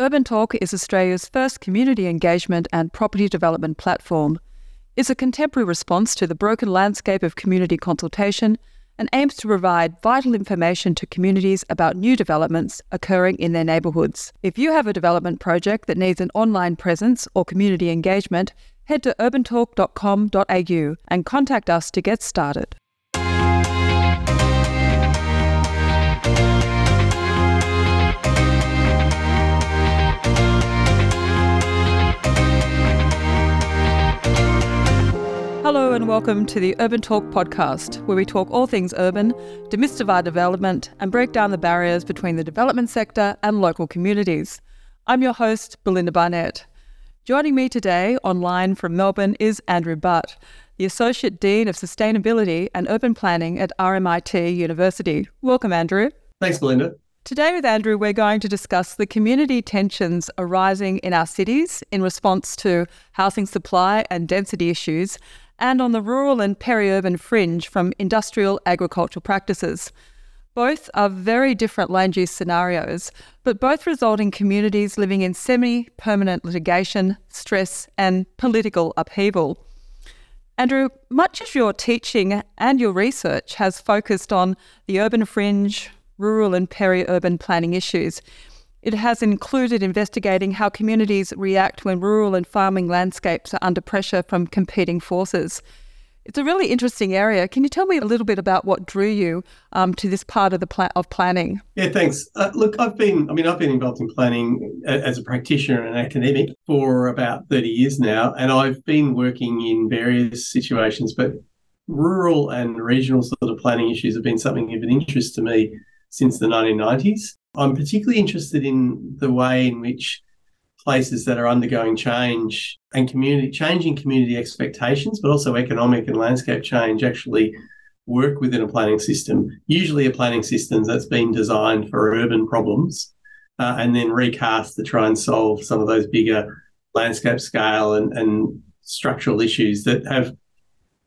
Urban Talk is Australia's first community engagement and property development platform. It's a contemporary response to the broken landscape of community consultation and aims to provide vital information to communities about new developments occurring in their neighbourhoods. If you have a development project that needs an online presence or community engagement, head to urbantalk.com.au and contact us to get started. Hello and welcome to the Urban Talk podcast, where we talk all things urban, demystify development, and break down the barriers between the development sector and local communities. I'm your host, Belinda Barnett. Joining me today online from Melbourne is Andrew Butt, the Associate Dean of Sustainability and Urban Planning at RMIT University. Welcome, Andrew. Thanks, Belinda. Today, with Andrew, we're going to discuss the community tensions arising in our cities in response to housing supply and density issues and on the rural and peri-urban fringe from industrial agricultural practices. Both are very different land use scenarios, but both result in communities living in semi permanent litigation, stress, and political upheaval. Andrew, much of your teaching and your research has focused on the urban fringe, rural and peri urban planning issues. It has included investigating how communities react when rural and farming landscapes are under pressure from competing forces. It's a really interesting area. Can you tell me a little bit about what drew you um, to this part of the pla- of planning? Yeah, thanks. Uh, look, I've been, I mean, I've been involved in planning as a practitioner and an academic for about 30 years now, and I've been working in various situations, but rural and regional sort of planning issues have been something of an interest to me since the 1990s. I'm particularly interested in the way in which places that are undergoing change and community changing community expectations, but also economic and landscape change actually work within a planning system. Usually, a planning system that's been designed for urban problems uh, and then recast to try and solve some of those bigger landscape scale and, and structural issues that have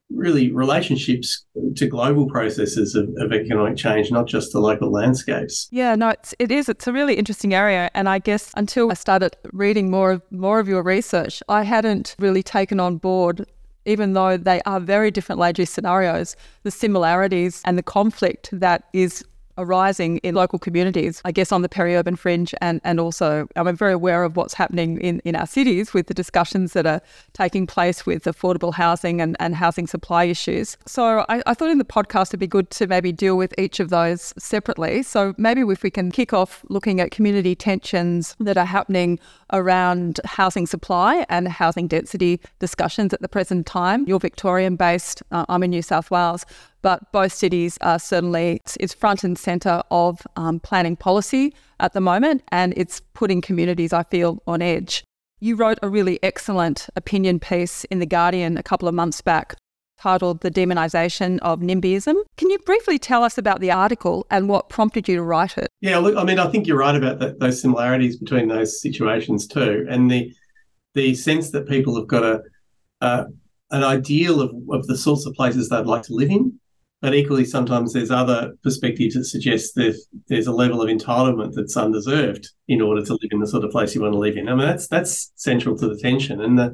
really relationships to global processes of, of, economic change, not just the local landscapes. Yeah, no, it's, it is. It's a really interesting area, and I guess until I started reading more of more of your research, I hadn't really taken on board. Even though they are very different land use scenarios, the similarities and the conflict that is arising in local communities, I guess on the peri-urban fringe and, and also I'm very aware of what's happening in, in our cities with the discussions that are taking place with affordable housing and, and housing supply issues. So I, I thought in the podcast it'd be good to maybe deal with each of those separately. So maybe if we can kick off looking at community tensions that are happening around housing supply and housing density discussions at the present time. You're Victorian based, uh, I'm in New South Wales but both cities are certainly it's front and centre of um, planning policy at the moment, and it's putting communities, I feel, on edge. You wrote a really excellent opinion piece in The Guardian a couple of months back titled The Demonisation of NIMBYism. Can you briefly tell us about the article and what prompted you to write it? Yeah, look, I mean, I think you're right about that, those similarities between those situations too, and the the sense that people have got a, uh, an ideal of, of the sorts of places they'd like to live in but equally, sometimes there's other perspectives that suggest that there's a level of entitlement that's undeserved in order to live in the sort of place you want to live in. I mean, that's that's central to the tension. And the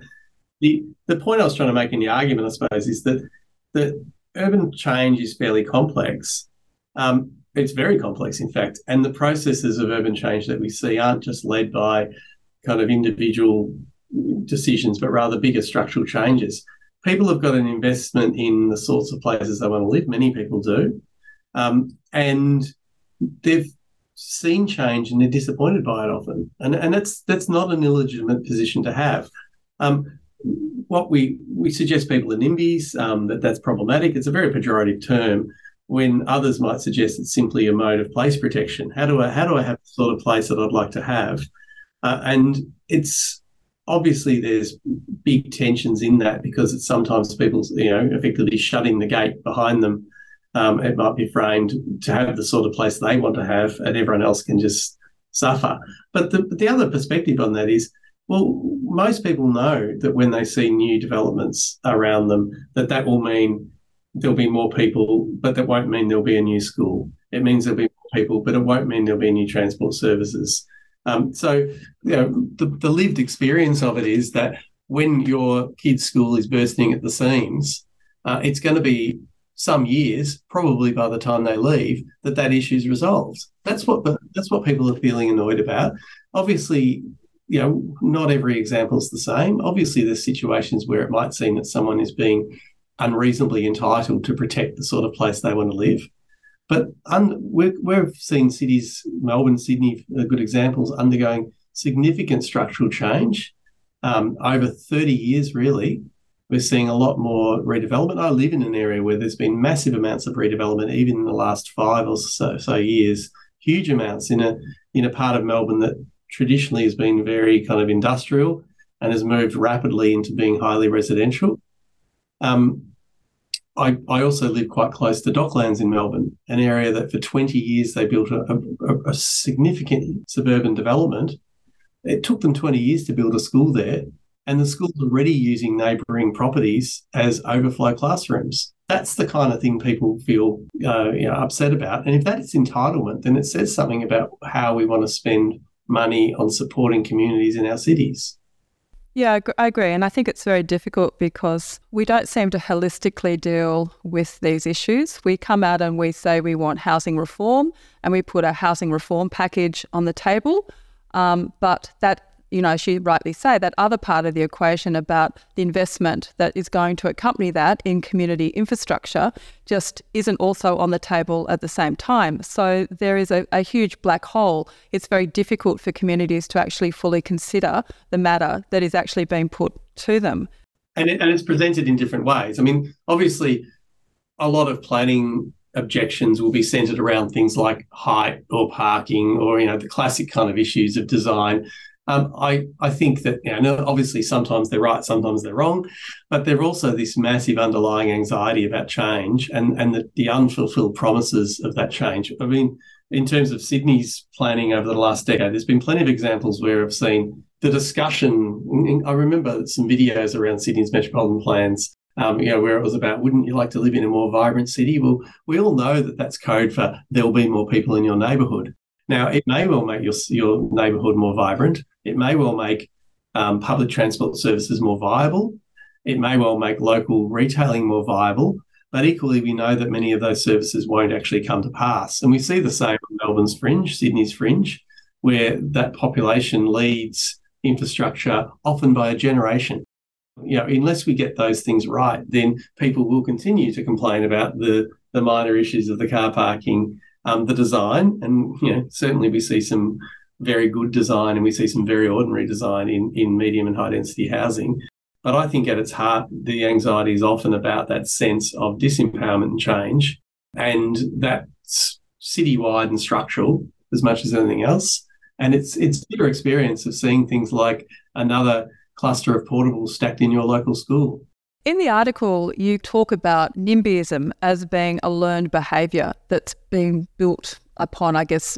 the the point I was trying to make in the argument, I suppose, is that that urban change is fairly complex. Um, it's very complex, in fact, and the processes of urban change that we see aren't just led by kind of individual decisions, but rather bigger structural changes people have got an investment in the sorts of places they want to live. Many people do. Um, and they've seen change and they're disappointed by it often. And, and that's that's not an illegitimate position to have. Um, what we we suggest people in NIMBYs, um, that that's problematic. It's a very pejorative term when others might suggest it's simply a mode of place protection. How do I how do I have the sort of place that I'd like to have? Uh, and it's obviously there's big tensions in that because it's sometimes people, you know, effectively shutting the gate behind them. Um, it might be framed to have the sort of place they want to have, and everyone else can just suffer. But the, the other perspective on that is, well, most people know that when they see new developments around them, that that will mean there'll be more people, but that won't mean there'll be a new school. It means there'll be more people, but it won't mean there'll be new transport services. Um, so, you know, the, the lived experience of it is that when your kid's school is bursting at the seams, uh, it's going to be some years, probably by the time they leave, that that issue is resolved. That's what the, that's what people are feeling annoyed about. Obviously, you know, not every example is the same. Obviously, there's situations where it might seem that someone is being unreasonably entitled to protect the sort of place they want to live. But un- we have seen cities, Melbourne, Sydney, are good examples, undergoing significant structural change um, over 30 years, really. We're seeing a lot more redevelopment. I live in an area where there's been massive amounts of redevelopment, even in the last five or so, so years. Huge amounts in a in a part of Melbourne that traditionally has been very kind of industrial and has moved rapidly into being highly residential. Um, I, I, also live quite close to Docklands in Melbourne, an area that for 20 years they built a, a, a significant suburban development. It took them 20 years to build a school there, and the school's already using neighbouring properties as overflow classrooms. That's the kind of thing people feel uh, you know, upset about. And if that's entitlement, then it says something about how we want to spend money on supporting communities in our cities. Yeah, I agree. And I think it's very difficult because we don't seem to holistically deal with these issues. We come out and we say we want housing reform and we put a housing reform package on the table. Um, but that you know, you rightly say, that other part of the equation about the investment that is going to accompany that in community infrastructure just isn't also on the table at the same time. So there is a, a huge black hole. It's very difficult for communities to actually fully consider the matter that is actually being put to them. And, it, and it's presented in different ways. I mean, obviously, a lot of planning objections will be centered around things like height or parking or you know the classic kind of issues of design um, I, I think that, you know, obviously sometimes they're right, sometimes they're wrong, but there's also this massive underlying anxiety about change and, and the, the unfulfilled promises of that change. I mean, in terms of Sydney's planning over the last decade, there's been plenty of examples where I've seen the discussion. I remember some videos around Sydney's metropolitan plans um, you know, where it was about, wouldn't you like to live in a more vibrant city? Well, we all know that that's code for there'll be more people in your neighbourhood. Now, it may well make your, your neighbourhood more vibrant. It may well make um, public transport services more viable. It may well make local retailing more viable. But equally, we know that many of those services won't actually come to pass. And we see the same on Melbourne's fringe, Sydney's fringe, where that population leads infrastructure often by a generation. You know, unless we get those things right, then people will continue to complain about the, the minor issues of the car parking um, the design, and you know certainly we see some very good design and we see some very ordinary design in in medium and high density housing. But I think at its heart, the anxiety is often about that sense of disempowerment and change, and that's citywide and structural as much as anything else. And it's it's your experience of seeing things like another cluster of portables stacked in your local school in the article, you talk about NIMBYism as being a learned behaviour that's being built upon, I guess,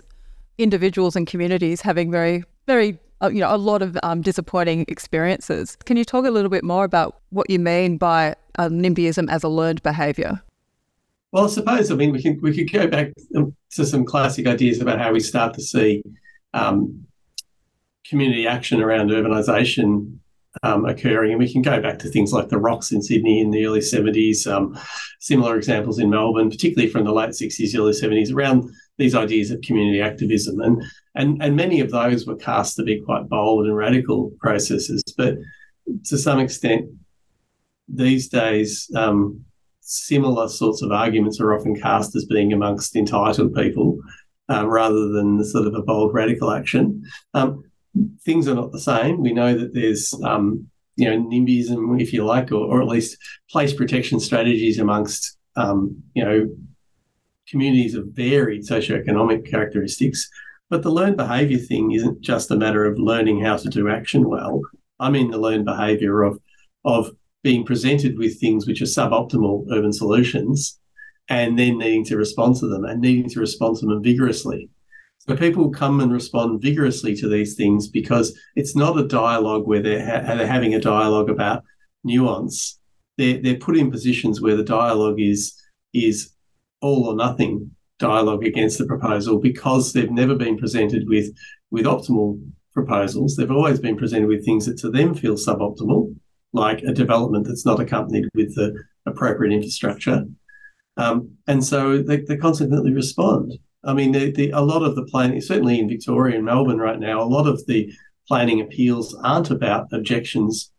individuals and communities having very, very, uh, you know, a lot of um, disappointing experiences. Can you talk a little bit more about what you mean by uh, NIMBYism as a learned behaviour? Well, I suppose I mean we could we could go back to some classic ideas about how we start to see um, community action around urbanisation um, occurring. And we can go back to things like the rocks in Sydney in the early 70s, um, similar examples in Melbourne, particularly from the late 60s, early 70s, around these ideas of community activism. And, and, and many of those were cast to be quite bold and radical processes. But to some extent, these days, um, similar sorts of arguments are often cast as being amongst entitled people. Um, rather than the sort of a bold radical action. Um, things are not the same. We know that there's um, you know NIMBYism, if you like, or, or, at least place protection strategies amongst um, you know communities of varied socioeconomic characteristics. But the learned behaviour thing isn't just a matter of learning how to do action well. I mean the learned behaviour of of being presented with things which are suboptimal urban solutions and then needing to respond to them and needing to respond to them vigorously. So people come and respond vigorously to these things because it's not a dialogue where they're, ha- they're having a dialogue about nuance. They're, they're put in positions where the dialogue is is all or nothing dialogue against the proposal because they've never been presented with with optimal proposals. They've always been presented with things that to them feel suboptimal, like a development that's not accompanied with the appropriate infrastructure. Um, and so they, they consequently respond. I mean, the, the, a lot of the planning, certainly in Victoria and Melbourne right now, a lot of the planning appeals aren't about objections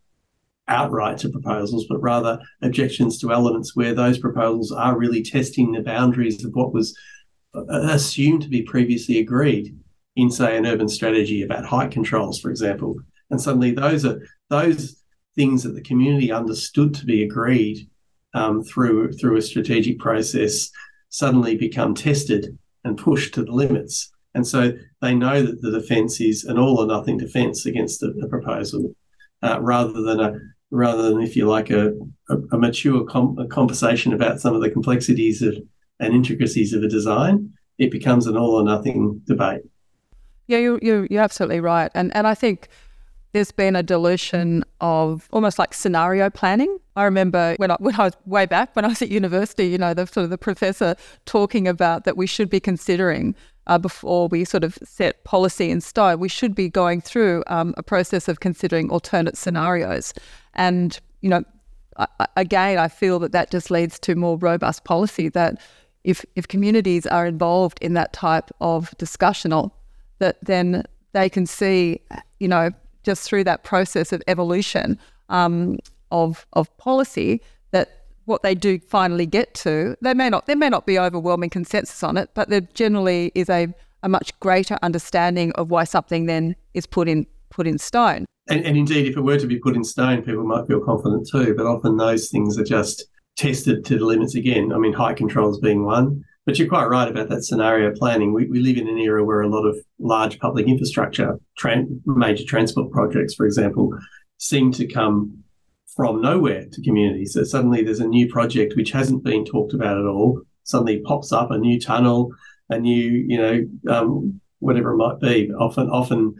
outright to proposals, but rather objections to elements where those proposals are really testing the boundaries of what was uh, assumed to be previously agreed in, say, an urban strategy about height controls, for example. And suddenly those are those things that the community understood to be agreed um, through through a strategic process suddenly become tested and pushed to the limits. And so they know that the defence is an all or nothing defence against the, a proposal, uh, rather than a rather than, if you like, a, a, a mature com- a conversation about some of the complexities of and intricacies of a design. It becomes an all or nothing debate. Yeah, you're, you're, you're absolutely right. And, and I think there's been a dilution of almost like scenario planning. I remember when I, when I was way back when I was at university, you know, the sort of the professor talking about that we should be considering uh, before we sort of set policy in stone, we should be going through um, a process of considering alternate scenarios. And you know, I, again, I feel that that just leads to more robust policy. That if if communities are involved in that type of discussion, that then they can see, you know, just through that process of evolution um, of of policy that what they do finally get to, they may not there may not be overwhelming consensus on it, but there generally is a, a much greater understanding of why something then is put in put in stone. And, and indeed, if it were to be put in stone, people might feel confident too. But often those things are just tested to the limits again. I mean, height controls being one. But you're quite right about that scenario planning. We, we live in an era where a lot of large public infrastructure, major transport projects, for example, seem to come from nowhere to communities. So suddenly there's a new project which hasn't been talked about at all. Suddenly pops up a new tunnel, a new, you know, um, whatever it might be. Often, often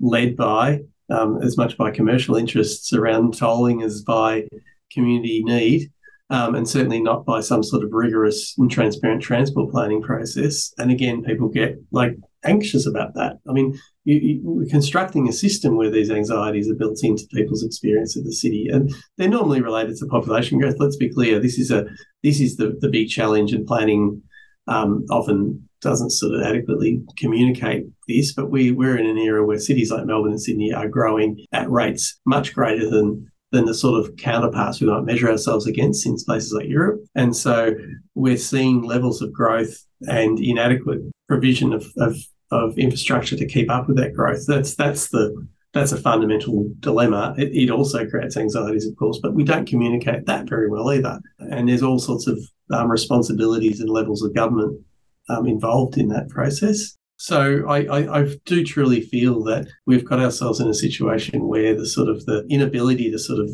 led by um, as much by commercial interests around tolling as by community need um, and certainly not by some sort of rigorous and transparent transport planning process. And again, people get like anxious about that. I mean, you, you, we're constructing a system where these anxieties are built into people's experience of the city, and they're normally related to population growth. Let's be clear: this is a this is the the big challenge, in planning um, often doesn't sort of adequately communicate this. But we we're in an era where cities like Melbourne and Sydney are growing at rates much greater than than the sort of counterparts we might measure ourselves against in places like Europe. And so we're seeing levels of growth and inadequate provision of, of, of infrastructure to keep up with that growth. That's that's the that's a fundamental dilemma. It, it, also creates anxieties, of course, but we don't communicate that very well either. And there's all sorts of um, responsibilities and levels of government um, involved in that process. So I, I, I, do truly feel that we've got ourselves in a situation where the sort of the inability to sort of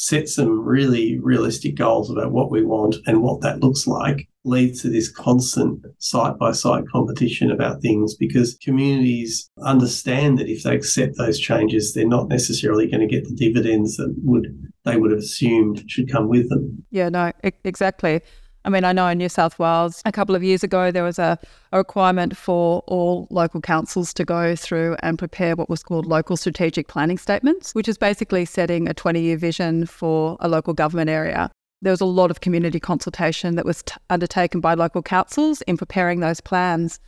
set some really realistic goals about what we want and what that looks like leads to this constant site by site competition about things because communities understand that if they accept those changes they're not necessarily going to get the dividends that would they would have assumed should come with them yeah no exactly I mean, I know in New South Wales a couple of years ago there was a, a, requirement for all local councils to go through and prepare what was called local strategic planning statements, which is basically setting a 20 year vision for a local government area. There was a lot of community consultation that was t- undertaken by local councils in preparing those plans.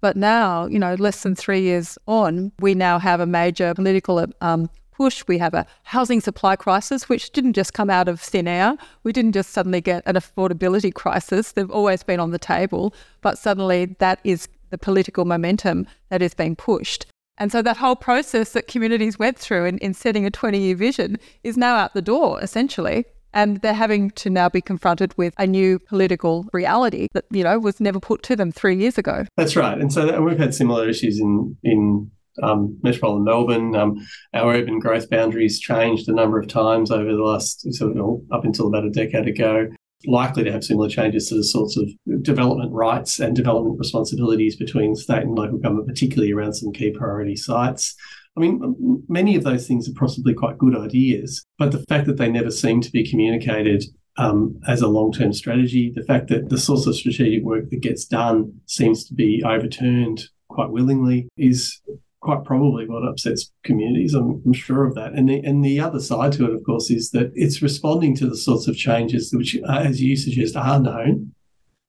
But now, you know, less than three years on, we now have a major political um, push. We have a housing supply crisis, which didn't just come out of thin air. We didn't just suddenly get an affordability crisis. They've always been on the table, but suddenly that is the political momentum that is being pushed. And so that whole process that communities went through in, in setting a 20 year vision is now out the door, essentially. And they're having to now be confronted with a new political reality that, you know, was never put to them three years ago. That's right. And so that, we've had similar issues in, in um, metropolitan Melbourne. Um, our urban growth boundaries changed a number of times over the last, sort of, up until about a decade ago. Likely to have similar changes to the sorts of development rights and development responsibilities between state and local government, particularly around some key priority sites. I mean, many of those things are possibly quite good ideas, but the fact that they never seem to be communicated um, as a long term strategy. The fact that the sorts of strategic work that gets done seems to be overturned quite willingly is quite probably what upsets communities. I'm, I'm, sure of that. And the, and the other side to it, of course, is that it's responding to the sorts of changes which, uh, as you suggest, are known.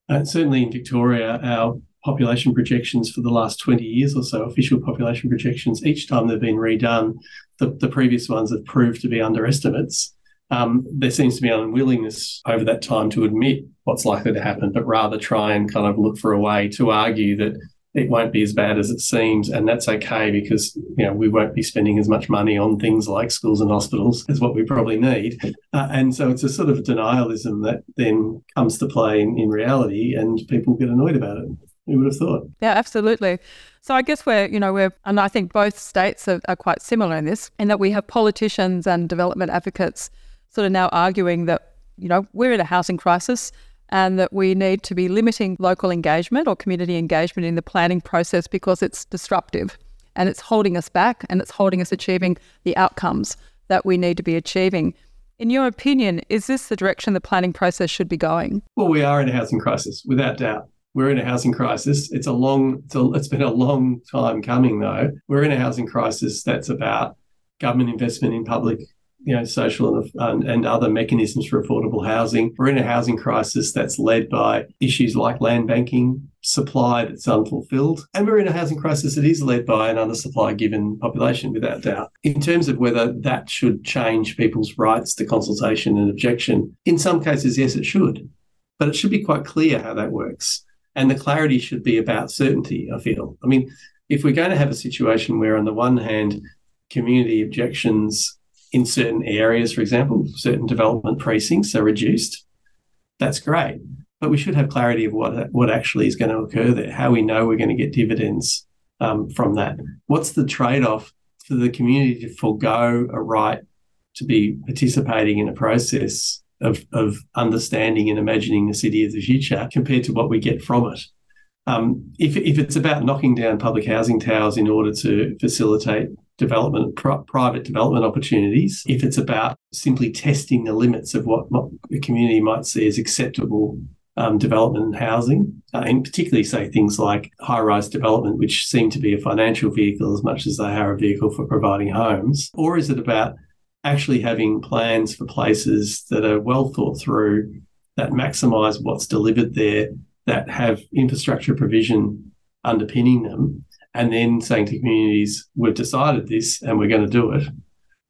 And certainly in Victoria, our population projections for the last 20 years or so, official population projections, each time they've been redone, the, the previous ones have proved to be underestimates. Um, there seems to be an unwillingness over that time to admit what's likely to happen, but rather try and kind of look for a way to argue that it won't be as bad as it seems, and that's okay because you know we won't be spending as much money on things like schools and hospitals as what we probably need, uh, and so it's a sort of denialism that then comes to play in, in reality, and people get annoyed about it. Who would have thought? Yeah, absolutely. So I guess we're, you know, we're, and I think both states are, are quite similar in this, in that we have politicians and development advocates sort of now arguing that, you know, we're in a housing crisis and that we need to be limiting local engagement or community engagement in the planning process because it's disruptive and it's holding us back and it's holding us achieving the outcomes that we need to be achieving. In your opinion, is this the direction the planning process should be going? Well, we are in a housing crisis, without doubt. We're in a housing crisis. It's a long, it's, a, it's been a long time coming, though. We're in a housing crisis that's about government investment in public you know, social and, and, other mechanisms for affordable housing. We're in a housing crisis that's led by issues like land banking, supply that's unfulfilled, and we're in a housing crisis that is led by an undersupply given population, without doubt. In terms of whether that should change people's rights to consultation and objection, in some cases, yes, it should, but it should be quite clear how that works. And the clarity should be about certainty, I feel. I mean, if we're going to have a situation where, on the one hand, community objections in certain areas, for example, certain development precincts are reduced, that's great. But we should have clarity of what what actually is going to occur there, how we know we're going to get dividends um, from that. What's the trade off for the community to forego a right to be participating in a process of, of understanding and imagining the city of the future compared to what we get from it? Um, if, if it's about knocking down public housing towers in order to facilitate development, private development opportunities, if it's about simply testing the limits of what the community might see as acceptable um, development and housing, uh, and particularly say things like high rise development, which seem to be a financial vehicle as much as they are a vehicle for providing homes? Or is it about actually having plans for places that are well thought through, that maximise what's delivered there, that have infrastructure provision underpinning them, and then saying to communities, we've decided this and we're going to do it.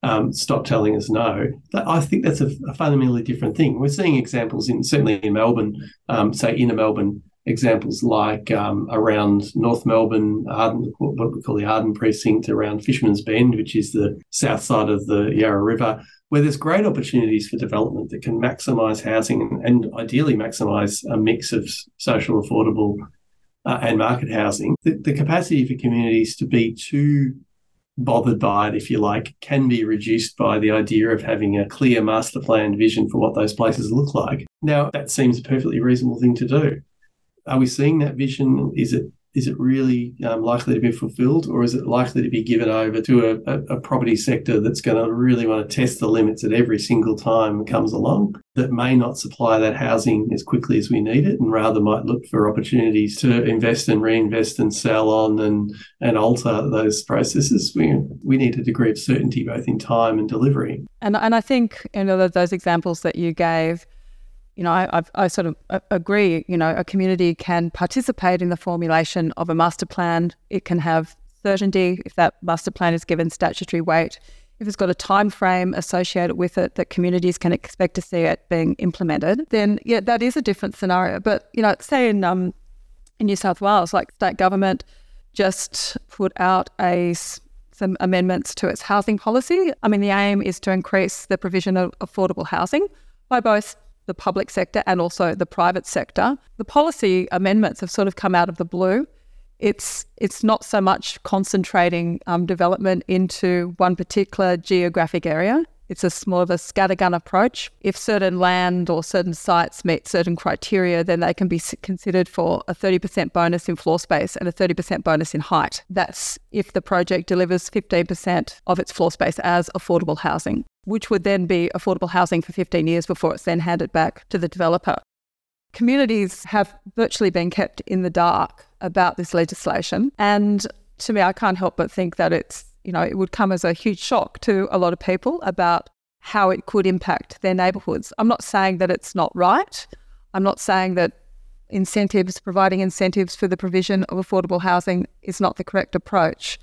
Um, stop telling us no. I think that's a, a, fundamentally different thing. We're seeing examples in certainly in Melbourne, um, say inner Melbourne, examples like um, around North Melbourne, Arden, what we call the Arden precinct, around Fisherman's Bend, which is the south side of the Yarra River, where there's great opportunities for development that can maximise housing and, and ideally maximise a mix of social, affordable uh, and market housing, the, the capacity for communities to be too bothered by it, if you like, can be reduced by the idea of having a clear master plan vision for what those places look like. Now, that seems a perfectly reasonable thing to do. Are we seeing that vision? Is it is it really um, likely to be fulfilled, or is it likely to be given over to a, a, a property sector that's going to really want to test the limits at every single time it comes along that may not supply that housing as quickly as we need it, and rather might look for opportunities to invest and reinvest and sell on and and alter those processes? We we need a degree of certainty both in time and delivery. And and I think you know those examples that you gave you know, I, I, sort of uh, agree. You know, a community can participate in the formulation of a master plan. It can have certainty if that master plan is given statutory weight. If it's got a time frame associated with it that communities can expect to see it being implemented, then yeah, that is a different scenario. But you know, say in um, in New South Wales, like state government just put out a some amendments to its housing policy. I mean, the aim is to increase the provision of affordable housing by both the public sector and also the private sector. The policy amendments have sort of come out of the blue. It's it's not so much concentrating um, development into one particular geographic area. It's a more of a scattergun approach. If certain land or certain sites meet certain criteria, then they can be considered for a 30% bonus in floor space and a 30% bonus in height. That's if the project delivers 15% of its floor space as affordable housing, which would then be affordable housing for 15 years before it's then handed back to the developer. Communities have virtually been kept in the dark about this legislation. And to me, I can't help but think that it's, you know, it would come as a huge shock to a lot of people about how it could impact their neighbourhoods. I'm not saying that it's not right. I'm not saying that incentives, providing incentives for the provision of affordable housing is not the correct approach.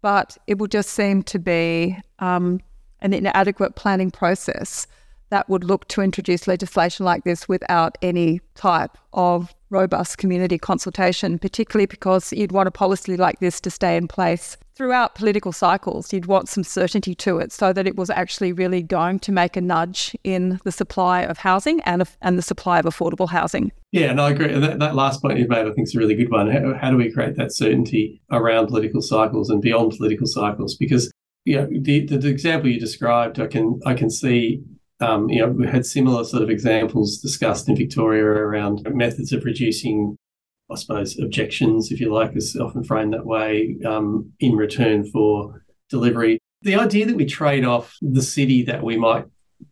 But it would just seem to be um, an inadequate planning process that would look to introduce legislation like this without any type of robust community consultation, particularly because you'd want a policy like this to stay in place throughout political cycles. You'd want some certainty to it so that it was actually really going to make a nudge in the supply of housing and, and the supply of affordable housing. Yeah, and I agree. That, that last point you've made, I think, is a really good one. How, how do we create that certainty around political cycles and beyond political cycles? Because know, the, the, the example you described, I can I can see um, you know, we had similar sort of examples discussed in Victoria around methods of reducing, I suppose, objections, if you like, is often framed that way, um, in return for delivery. The idea that we trade off the city that we might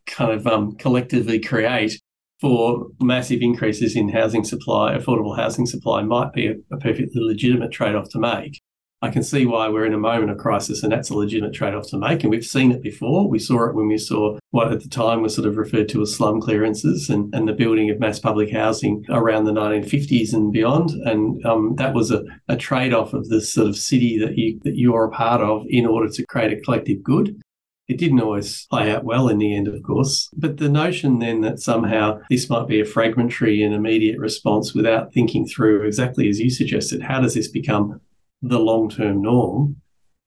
kind of um, collectively create for massive increases in housing supply, affordable housing supply, might be a, a perfectly legitimate trade off to make. I can see why we're in a moment of crisis, and that's a legitimate trade off to make. And we've seen it before. We saw it when we saw what at the time was sort of referred to as slum clearances and, and the building of mass public housing around the 1950s and beyond. And um, that was a, a trade off of this sort of city that you that you are a part of in order to create a collective good. It didn't always play out well in the end, of course. But the notion then that somehow this might be a fragmentary and immediate response without thinking through exactly as you suggested, how does this become the long term norm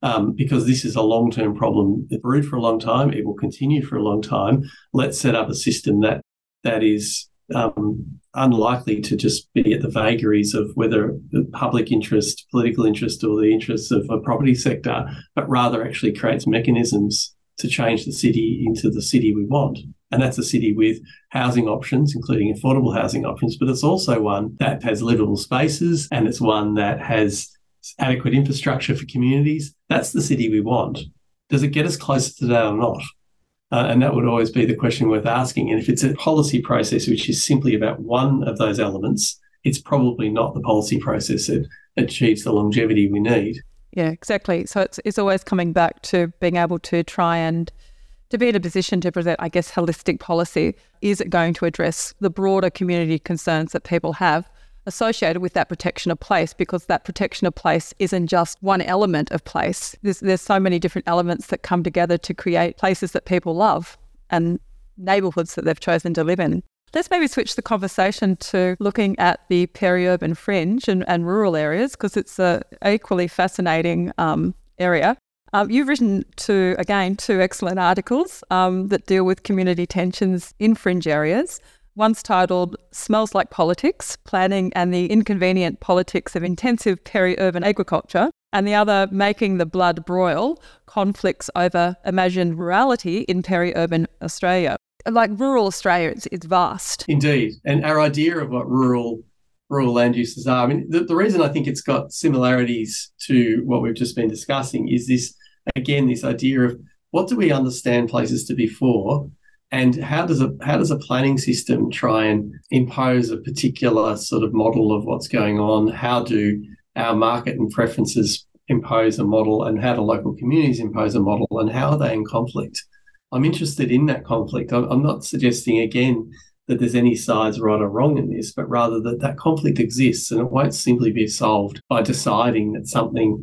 um, because this is a long term problem. It brewed for a long time. It will continue for a long time. Let's set up a system that that is um, unlikely to just be at the vagaries of whether the public interest, political interest, or the interests of a property sector, but rather actually creates mechanisms to change the city into the city we want. And that's a city with housing options, including affordable housing options, but it's also one that has livable spaces and it's one that has adequate infrastructure for communities. That's the city we want. Does it get us closer to that or not? Uh, and that would always be the question worth asking. And if it's a policy process which is simply about one of those elements, it's probably not the policy process that achieves the longevity we need. Yeah, exactly. So it's it's always coming back to being able to try and to be in a position to present, I guess, holistic policy. Is it going to address the broader community concerns that people have? Associated with that protection of place because that protection of place isn't just one element of place. There's, there's so many different elements that come together to create places that people love and neighbourhoods that they've chosen to live in. Let's maybe switch the conversation to looking at the peri-urban fringe and, and rural areas because it's a equally fascinating um, area. Um, you've written two, again, two excellent articles um, that deal with community tensions in fringe areas. One's titled Smells Like Politics Planning and the Inconvenient Politics of Intensive Peri Urban Agriculture, and the other Making the Blood Broil Conflicts over Imagined Rurality in Peri Urban Australia. Like rural Australia, it's, it's vast. Indeed. And our idea of what rural rural land uses are. I mean, the, the reason I think it's got similarities to what we've just been discussing is this, again, this idea of what do we understand places to be for and how does a how does a planning system try and impose a particular sort of model of what's going on? How do our market and preferences impose a model, and how do local communities impose a model, and how are they in conflict? I'm interested in that conflict. I'm not suggesting again that there's any sides right or wrong in this, but rather that that conflict exists and it won't simply be solved by deciding that something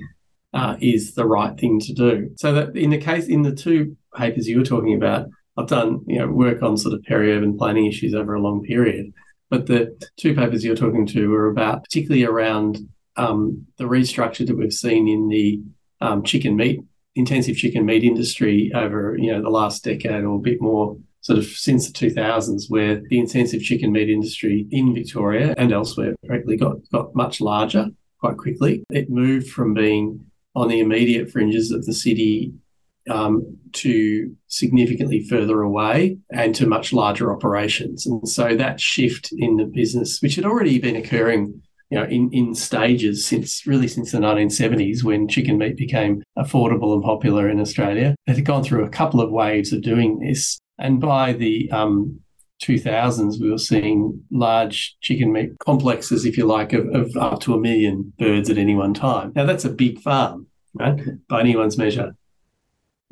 uh, is the right thing to do. So that in the case in the two papers you were talking about, I've done you know work on sort of peri-urban planning issues over a long period, but the two papers you're talking to were about particularly around um, the restructure that we've seen in the um, chicken meat intensive chicken meat industry over you know the last decade or a bit more sort of since the 2000s where the intensive chicken meat industry in Victoria and elsewhere frankly got got much larger quite quickly. It moved from being on the immediate fringes of the city um, to significantly further away and to much larger operations. And so that shift in the business, which had already been occurring you know, in, in stages since really since the 1970s when chicken meat became affordable and popular in Australia. It had gone through a couple of waves of doing this. And by the um, 2000s, we were seeing large chicken meat complexes, if you like, of, of up to a million birds at any one time. Now, that's a big farm, right, by anyone's measure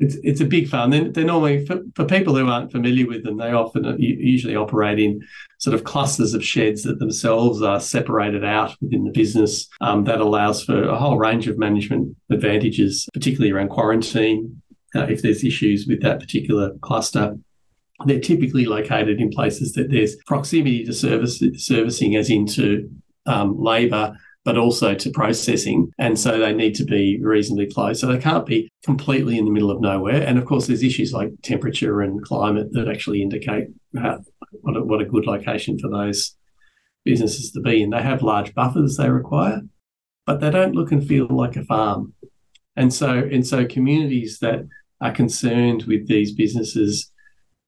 it's it's a big farm. They're, they're normally for, for, people who aren't familiar with them. They often uh, usually operate in sort of clusters of sheds that themselves are separated out within the business. Um, that allows for a whole range of management advantages, particularly around quarantine. Uh, if there's issues with that particular cluster, they're typically located in places that there's proximity to service servicing, as into um, labour but also to processing. And so they need to be reasonably close. So they can't be completely in the middle of nowhere. And of course, there's issues like temperature and climate that actually indicate how, what, a, what a good location for those businesses to be. And they have large buffers they require, but they don't look and feel like a farm. And so, and so communities that are concerned with these businesses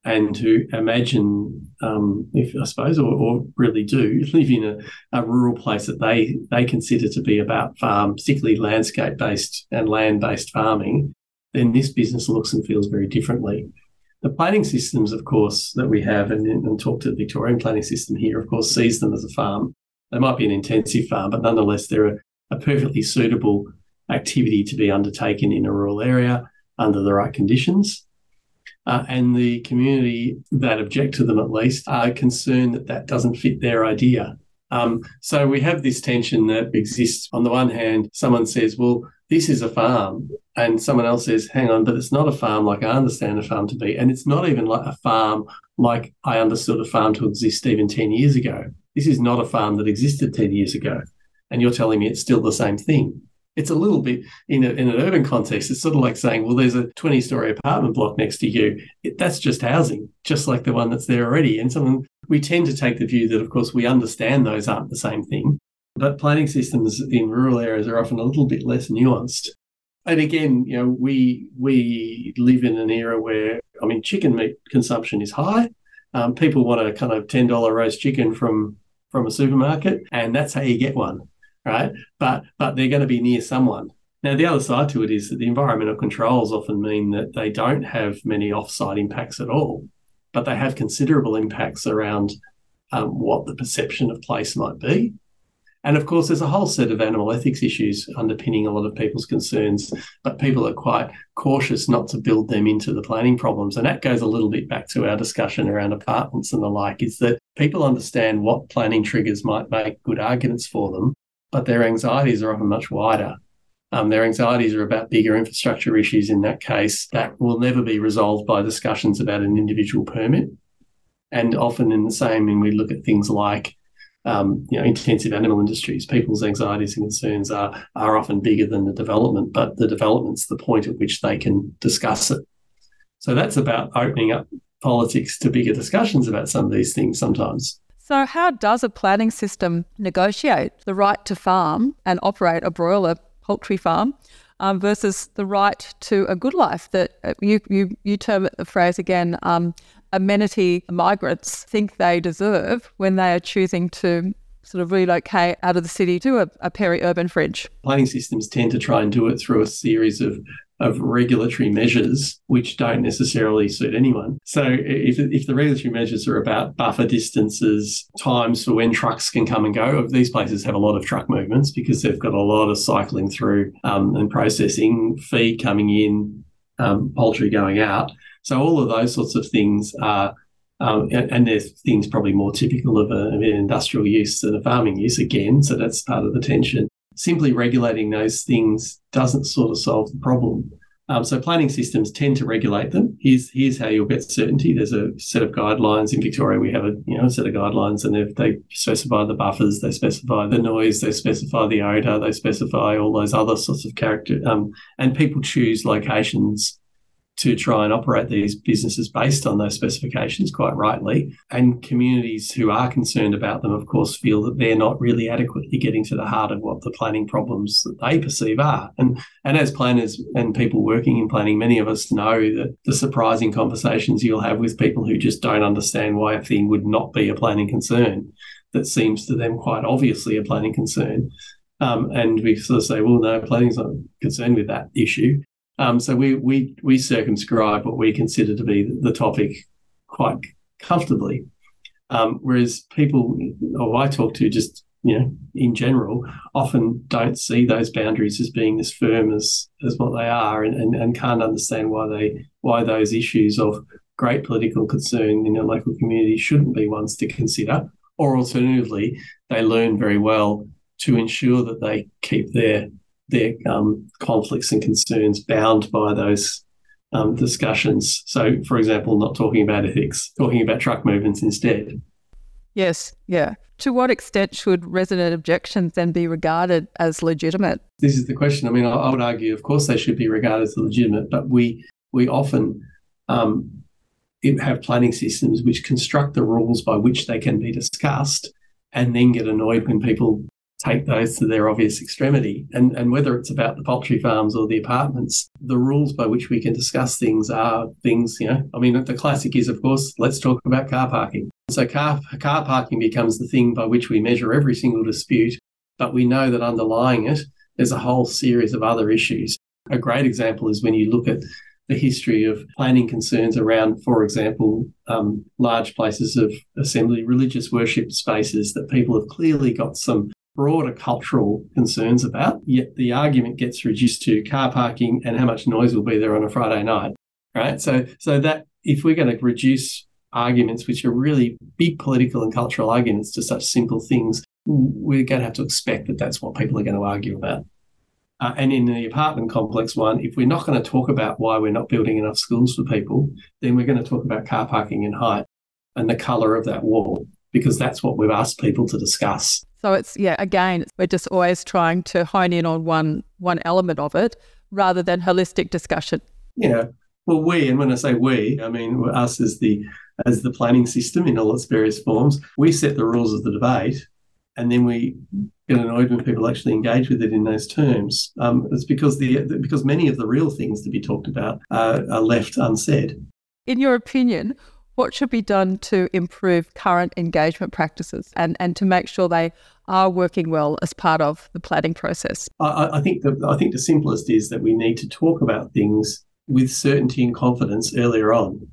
and to imagine, um, if I suppose, or, or, really do live in a, a, rural place that they they consider to be about farm, particularly landscape based and land based farming, then this business looks and feels very differently. The planning systems, of course, that we have, and, and talk to the Victorian planning system here, of course, sees them as a farm. They might be an intensive farm, but nonetheless, they're a, a perfectly suitable activity to be undertaken in a rural area under the right conditions uh, and the community that object to them at least are concerned that that doesn't fit their idea. Um, so we have this tension that exists. On the one hand, someone says, well, this is a farm. And someone else says, hang on, but it's not a farm like I understand a farm to be. And it's not even like a farm like I understood a farm to exist even 10 years ago. This is not a farm that existed 10 years ago. And you're telling me it's still the same thing it's a little bit in, a, in an urban context. It's sort of like saying, well, there's a 20 story apartment block next to you. It, that's just housing, just like the one that's there already. And something we tend to take the view that, of course, we understand those aren't the same thing. But planning systems in rural areas are often a little bit less nuanced. And again, you know, we we live in an era where I mean, chicken meat consumption is high. Um, people want a kind of ten dollar roast chicken from from a supermarket, and that's how you get one right? But but they're going to be near someone. Now, the other side to it is that the environmental controls often mean that they don't have many off-site impacts at all, but they have considerable impacts around um, what the perception of place might be. And of course, there's a whole set of animal ethics issues underpinning a lot of people's concerns, but people are quite cautious not to build them into the planning problems. And that goes a little bit back to our discussion around apartments and the like, is that people understand what planning triggers might make good arguments for them, but their anxieties are often much wider. Um, their anxieties are about bigger infrastructure issues in that case that will never be resolved by discussions about an individual permit. And often in the same, when we look at things like um, you know, intensive animal industries, people's anxieties and concerns are are often bigger than the development, but the development's the point at which they can discuss it. So that's about opening up politics to bigger discussions about some of these things sometimes. So, how does a planning system negotiate the right to farm and operate a broiler poultry farm um, versus the right to a good life that uh, you, you, you term it the phrase again, um, amenity migrants think they deserve when they are choosing to sort of relocate out of the city to a, a peri-urban fringe? Planning systems tend to try and do it through a series of of regulatory measures which don't necessarily suit anyone. So if, if the regulatory measures are about buffer distances, times for when trucks can come and go, these places have a lot of truck movements because they've got a lot of cycling through um, and processing, feed coming in, um, poultry going out. So all of those sorts of things are um, and, and, there's things probably more typical of, a, of, an industrial use than a farming use again. So that's part of the tension simply regulating those things doesn't sort of solve the problem. Um, so planning systems tend to regulate them. Here's here's how you'll get certainty. There's a set of guidelines in Victoria. We have a you know a set of guidelines, and they specify the buffers, they specify the noise, they specify the odor, they specify all those other sorts of character. Um, and people choose locations to try and operate these businesses based on those specifications, quite rightly. And communities who are concerned about them, of course, feel that they're not really adequately getting to the heart of what the planning problems that they perceive are. And, and as planners and people working in planning, many of us know that the surprising conversations you'll have with people who just don't understand why a thing would not be a planning concern that seems to them quite obviously a planning concern. Um, and we sort of say, well, no, planning's not concerned with that issue. Um, so we we we circumscribe what we consider to be the topic quite comfortably. Um, whereas people, or I talk to, just you know, in general, often don't see those boundaries as being as firm as as what they are, and, and, and can't understand why they why those issues of great political concern in a local community shouldn't be ones to consider. Or alternatively, they learn very well to ensure that they keep their their um, conflicts and concerns bound by those um, discussions. So, for example, not talking about ethics, talking about truck movements instead. Yes, yeah. To what extent should resident objections then be regarded as legitimate? This is the question. I mean, I, I would argue, of course, they should be regarded as legitimate, but we we often um, have planning systems which construct the rules by which they can be discussed, and then get annoyed when people take those to their obvious extremity. And, and whether it's about the poultry farms or the apartments, the rules by which we can discuss things are things, you know, I mean, the classic is, of course, let's talk about car parking. So car, car parking becomes the thing by which we measure every single dispute, but we know that underlying it, there's a whole series of other issues. A great example is when you look at the history of planning concerns around, for example, um, large places of assembly, religious worship spaces that people have clearly got some broader cultural concerns about, yet the argument gets reduced to car parking and how much noise will be there on a Friday night, right? So, so that if we're going to reduce arguments, which are really big political and cultural arguments, to such simple things, we're going to have to expect that that's what people are going to argue about. Uh, and in the apartment complex one, if we're not going to talk about why we're not building enough schools for people, then we're going to talk about car parking and height and the colour of that wall, because that's what we've asked people to discuss. So it's yeah, again, we're just always trying to hone in on one one element of it rather than holistic discussion. Yeah. Well, we, and when I say we, I mean us as the as the planning system in all its various forms, we set the rules of the debate, and then we get annoyed when people actually engage with it in those terms. Um, it's because the because many of the real things to be talked about are, are left unsaid. In your opinion, what should be done to improve current engagement practices and, and to make sure they are working well as part of the planning process? I, I think the I think the simplest is that we need to talk about things with certainty and confidence earlier on.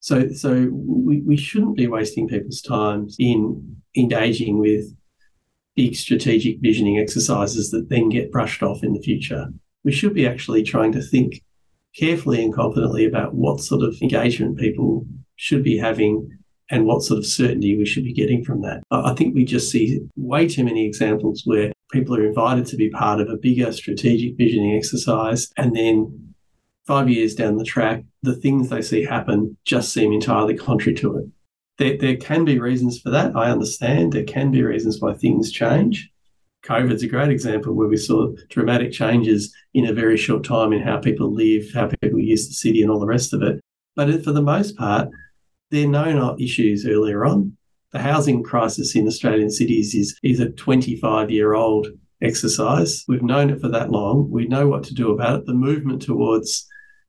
So so we, we shouldn't be wasting people's time in engaging with big strategic visioning exercises that then get brushed off in the future. We should be actually trying to think carefully and confidently about what sort of engagement people should be having and what sort of certainty we should be getting from that. I think we just see way too many examples where people are invited to be part of a bigger strategic visioning exercise and then five years down the track, the things they see happen just seem entirely contrary to it. There, there can be reasons for that. I understand there can be reasons why things change. COVID's a great example where we saw dramatic changes in a very short time in how people live, how people use the city, and all the rest of it. But for the most part, they're known issues earlier on. The housing crisis in Australian cities is, is a 25 year old exercise. We've known it for that long. We know what to do about it. The movement towards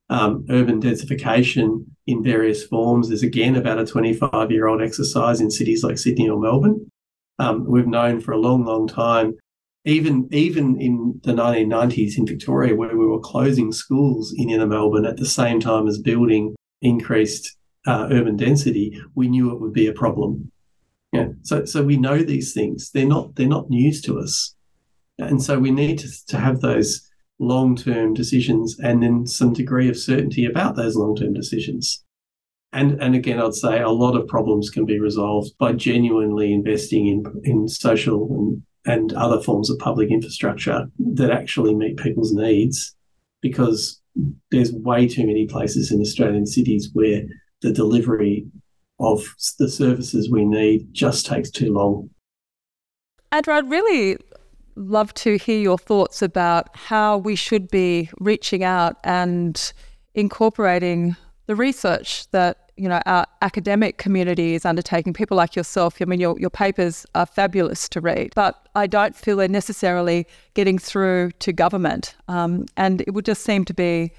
um, urban densification in various forms is again about a 25 year old exercise in cities like Sydney or Melbourne. Um, we've known for a long, long time, even even in the 1990s in Victoria, where we were closing schools in inner Melbourne at the same time as building increased uh, urban density, we knew it would be a problem. Yeah. So so we know these things. They're not they're not news to us. And so we need to, to have those long-term decisions and then some degree of certainty about those long-term decisions. And and again, I'd say a lot of problems can be resolved by genuinely investing in in social and, and other forms of public infrastructure that actually meet people's needs because there's way too many places in Australian cities where the delivery of the services we need just takes too long. Andrew, I'd really love to hear your thoughts about how we should be reaching out and incorporating the research that you know our academic community is undertaking. People like yourself. I mean, your your papers are fabulous to read, but I don't feel they're necessarily getting through to government, um, and it would just seem to be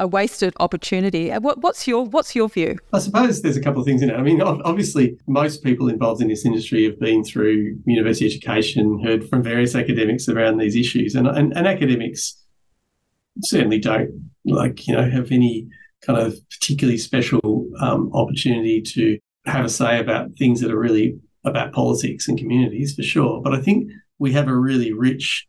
a wasted opportunity. What, what's your what's your view? I suppose there's a couple of things in it. I mean, obviously, most people involved in this industry have been through university education, heard from various academics around these issues, and and, and academics certainly don't like you know have any kind of particularly special um, opportunity to have a say about things that are really about politics and communities for sure. But I think we have a really rich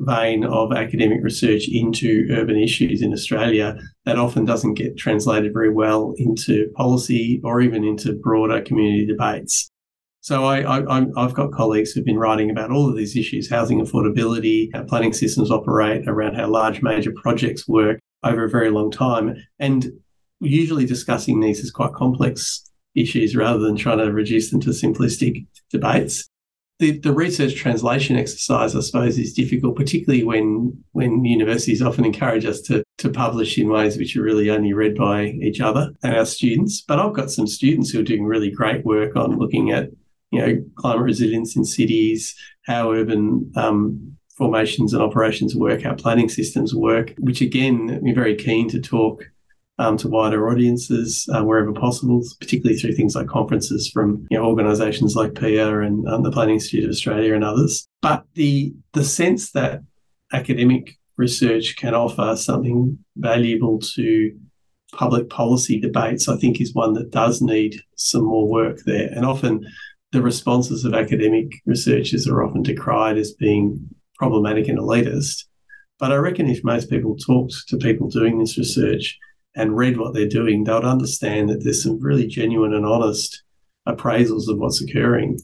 vein of academic research into urban issues in Australia that often doesn't get translated very well into policy or even into broader community debates. So I, have got colleagues who've been writing about all of these issues: housing affordability, how planning systems operate, around how large major projects work over a very long time, and usually discussing these as quite complex issues rather than trying to reduce them to simplistic debates the, the research translation exercise, I suppose, is difficult, particularly when when universities often encourage us to to publish in ways which are really only read by each other and our students. But I've got some students who are doing really great work on looking at you know climate resilience in cities, how urban um, formations and operations work, how planning systems work. Which again, we're very keen to talk um, to wider audiences uh, wherever possible, particularly through things like conferences from you know, organisations like PIA and um, the Planning Institute of Australia and others. But the the sense that academic research can offer something valuable to public policy debates, I think, is one that does need some more work there. And often the responses of academic researchers are often decried as being problematic and elitist. But I reckon if most people talked to people doing this research, and read what they're doing, they would understand that there's some really genuine and honest appraisals of what's occurring.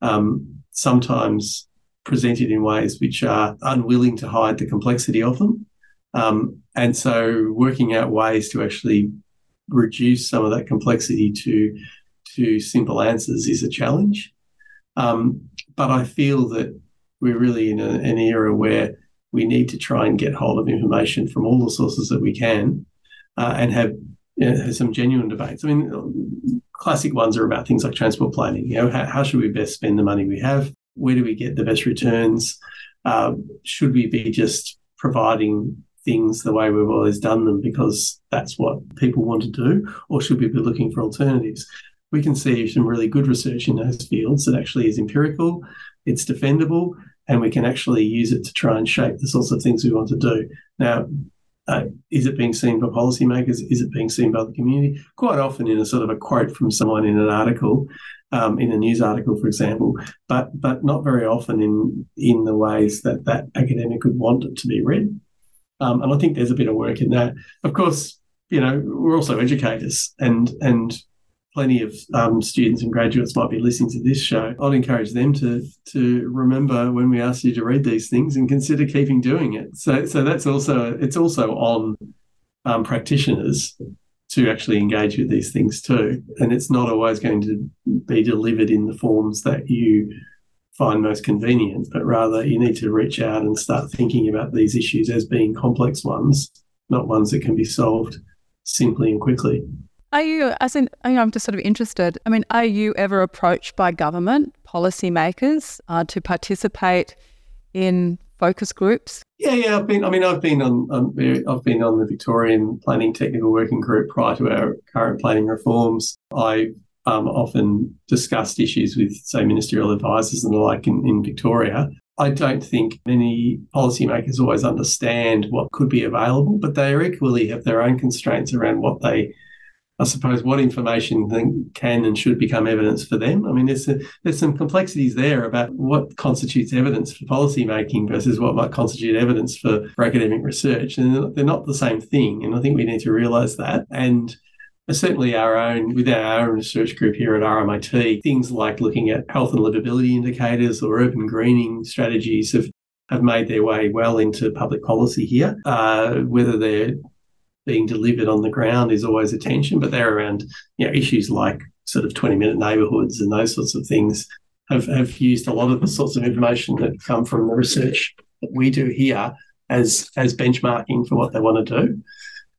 Um, sometimes presented in ways which are unwilling to hide the complexity of them. Um, and so working out ways to actually reduce some of that complexity to to simple answers is a challenge. Um, but I feel that we're really in a, an era where we need to try and get hold of information from all the sources that we can uh, and have, you know, some genuine debates. I mean, classic ones are about things like transport planning. You know, how, how, should we best spend the money we have? Where do we get the best returns? Uh, should we be just providing things the way we've always done them because that's what people want to do, or should we be looking for alternatives? We can see some really good research in those fields that actually is empirical, it's defendable, and we can actually use it to try and shape the sorts of things we want to do. Now, uh, is it being seen by policymakers? Is it being seen by the community? Quite often, in a sort of a quote from someone in an article, um, in a news article, for example, but but not very often in in the ways that that academic would want it to be read. Um, and I think there's a bit of work in that. Of course, you know, we're also educators, and and plenty of um, students and graduates might be listening to this show, I'd encourage them to to remember when we ask you to read these things and consider keeping doing it. So so that's also it's also on um, practitioners to actually engage with these things too, and it's not always going to be delivered in the forms that you find most convenient, but rather you need to reach out and start thinking about these issues as being complex ones, not ones that can be solved simply and quickly. Are you, as in, you know, I'm just sort of interested. I mean, are you ever approached by government policymakers uh, to participate in focus groups? Yeah, yeah. I've been. I mean, I've been on. Um, I've been on the Victorian Planning Technical Working Group prior to our current planning reforms. I um, often discussed issues with, say, ministerial advisors and the like in, in Victoria. I don't think many policymakers always understand what could be available, but they equally have their own constraints around what they I suppose, what information can and should become evidence for them. I mean, there's a, there's some complexities there about what constitutes evidence for policy making versus what might constitute evidence for, for academic research, and they're not the same thing. And I think we need to realise that. And certainly our own within our own research group here at RMIT, things like looking at health and livability indicators or urban greening strategies have have made their way well into public policy here. Uh, whether they're being delivered on the ground is always attention, but they're around you know issues like sort of 20 minute neighbourhoods and those sorts of things have, have used a lot of the sorts of information that come from the research that we do here as as benchmarking for what they want to do.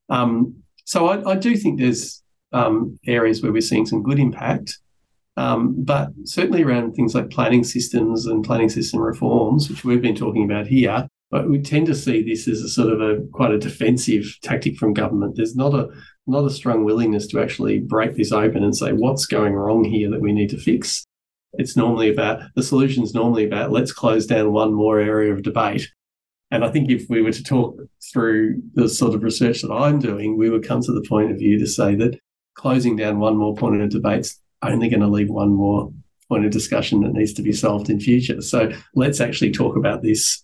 Um, so I, I, do think there's um, areas where we're seeing some good impact. Um, but certainly around things like planning systems and planning system reforms, which we've been talking about here, we tend to see this as a sort of a quite a defensive tactic from government. There's not a not a strong willingness to actually break this open and say what's going wrong here that we need to fix. It's normally about the solution's normally about let's close down one more area of debate. And I think if we were to talk through the sort of research that I'm doing, we would come to the point of view to say that closing down one more point of debate's only going to leave one more point of discussion that needs to be solved in future. So let's actually talk about this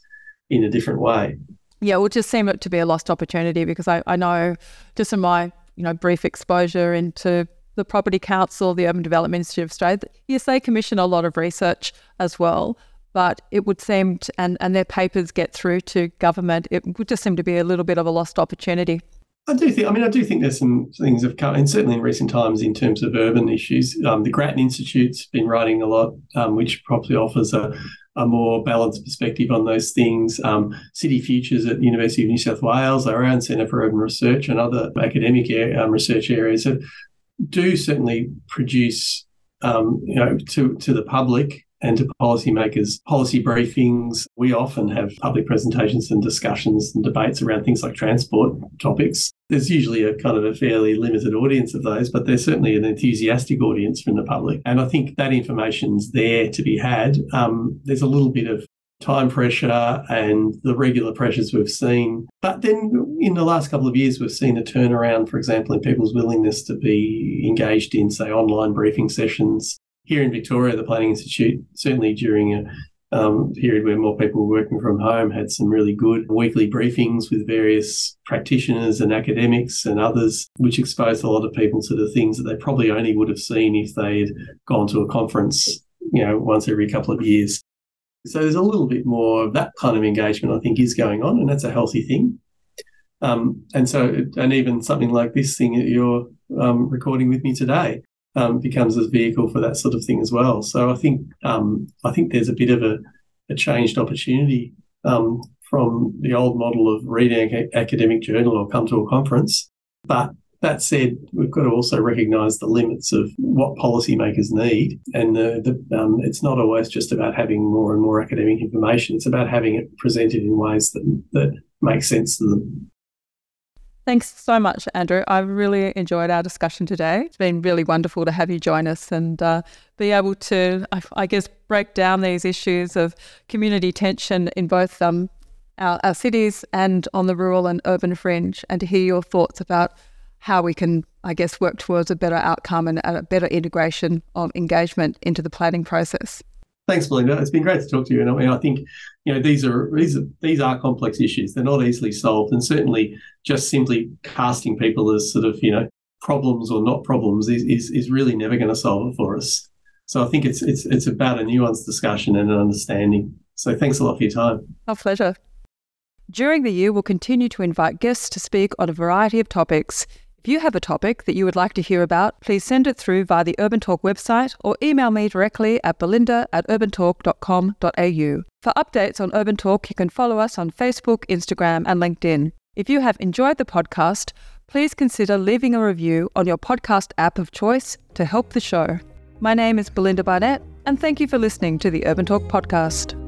in a different way. Yeah, it just seemed to be a lost opportunity because I, I know just in my you know brief exposure into the Property Council, the Urban Development Institute of Australia, yes, they commission a lot of research as well. But it would seem, to, and, and their papers get through to government, it would just seem to be a little bit of a lost opportunity. I do think. I mean, I do think there's some things have come, and certainly in recent times in terms of urban issues. Um, the Grattan Institute's been writing a lot, um, which probably offers a, a more balanced perspective on those things. Um, City Futures at the University of New South Wales, our own Centre for Urban Research, and other academic um, research areas have, do certainly produce, um, you know, to to the public and to policymakers, policy briefings. We often have public presentations and discussions and debates around things like transport topics. There's usually a kind of a fairly limited audience of those, but there's certainly an enthusiastic audience from the public. And I think that information's there to be had. Um, there's a little bit of time pressure and the regular pressures we've seen. But then in the last couple of years, we've seen a turnaround, for example, in people's willingness to be engaged in, say, online briefing sessions here in Victoria, the Planning Institute, certainly during a um, period where more people were working from home, had some really good weekly briefings with various practitioners and academics and others, which exposed a lot of people to the things that they probably only would have seen if they had gone to a conference, you know, once every couple of years. So there's a little bit more of that kind of engagement, I think, is going on, and that's a healthy thing. Um, and so, and even something like this thing that you're um, recording with me today, um, becomes a vehicle for that sort of thing as well. So I think um, I think there's a bit of a, a changed opportunity um, from the old model of reading an academic journal or come to a conference. But that said, we've got to also recognise the limits of what policymakers need, and the, the, um, it's not always just about having more and more academic information. It's about having it presented in ways that that make sense to them. Thanks so much, Andrew. I've really enjoyed our discussion today. It's been really wonderful to have you join us and uh, be able to, I, I, guess, break down these issues of community tension in both um, our, our cities and on the rural and urban fringe, and to hear your thoughts about how we can, I guess, work towards a better outcome and a better integration of engagement into the planning process. Thanks, Belinda. It's been great to talk to you. And I mean, I think you know these are these are these are complex issues. They're not easily solved, and certainly just simply casting people as sort of you know problems or not problems is is, is really never going to solve it for us. So I think it's it's it's about a nuanced discussion and an understanding. So thanks a lot for your time. Our pleasure. During the year, we'll continue to invite guests to speak on a variety of topics if you have a topic that you would like to hear about, please send it through via the Urban Talk website or email me directly at belinda at urbantalk.com.au. For updates on Urban Talk, you can follow us on Facebook, Instagram, and LinkedIn. If you have enjoyed the podcast, please consider leaving a review on your podcast app of choice to help the show. My name is Belinda Barnett, and thank you for listening to the Urban Talk podcast.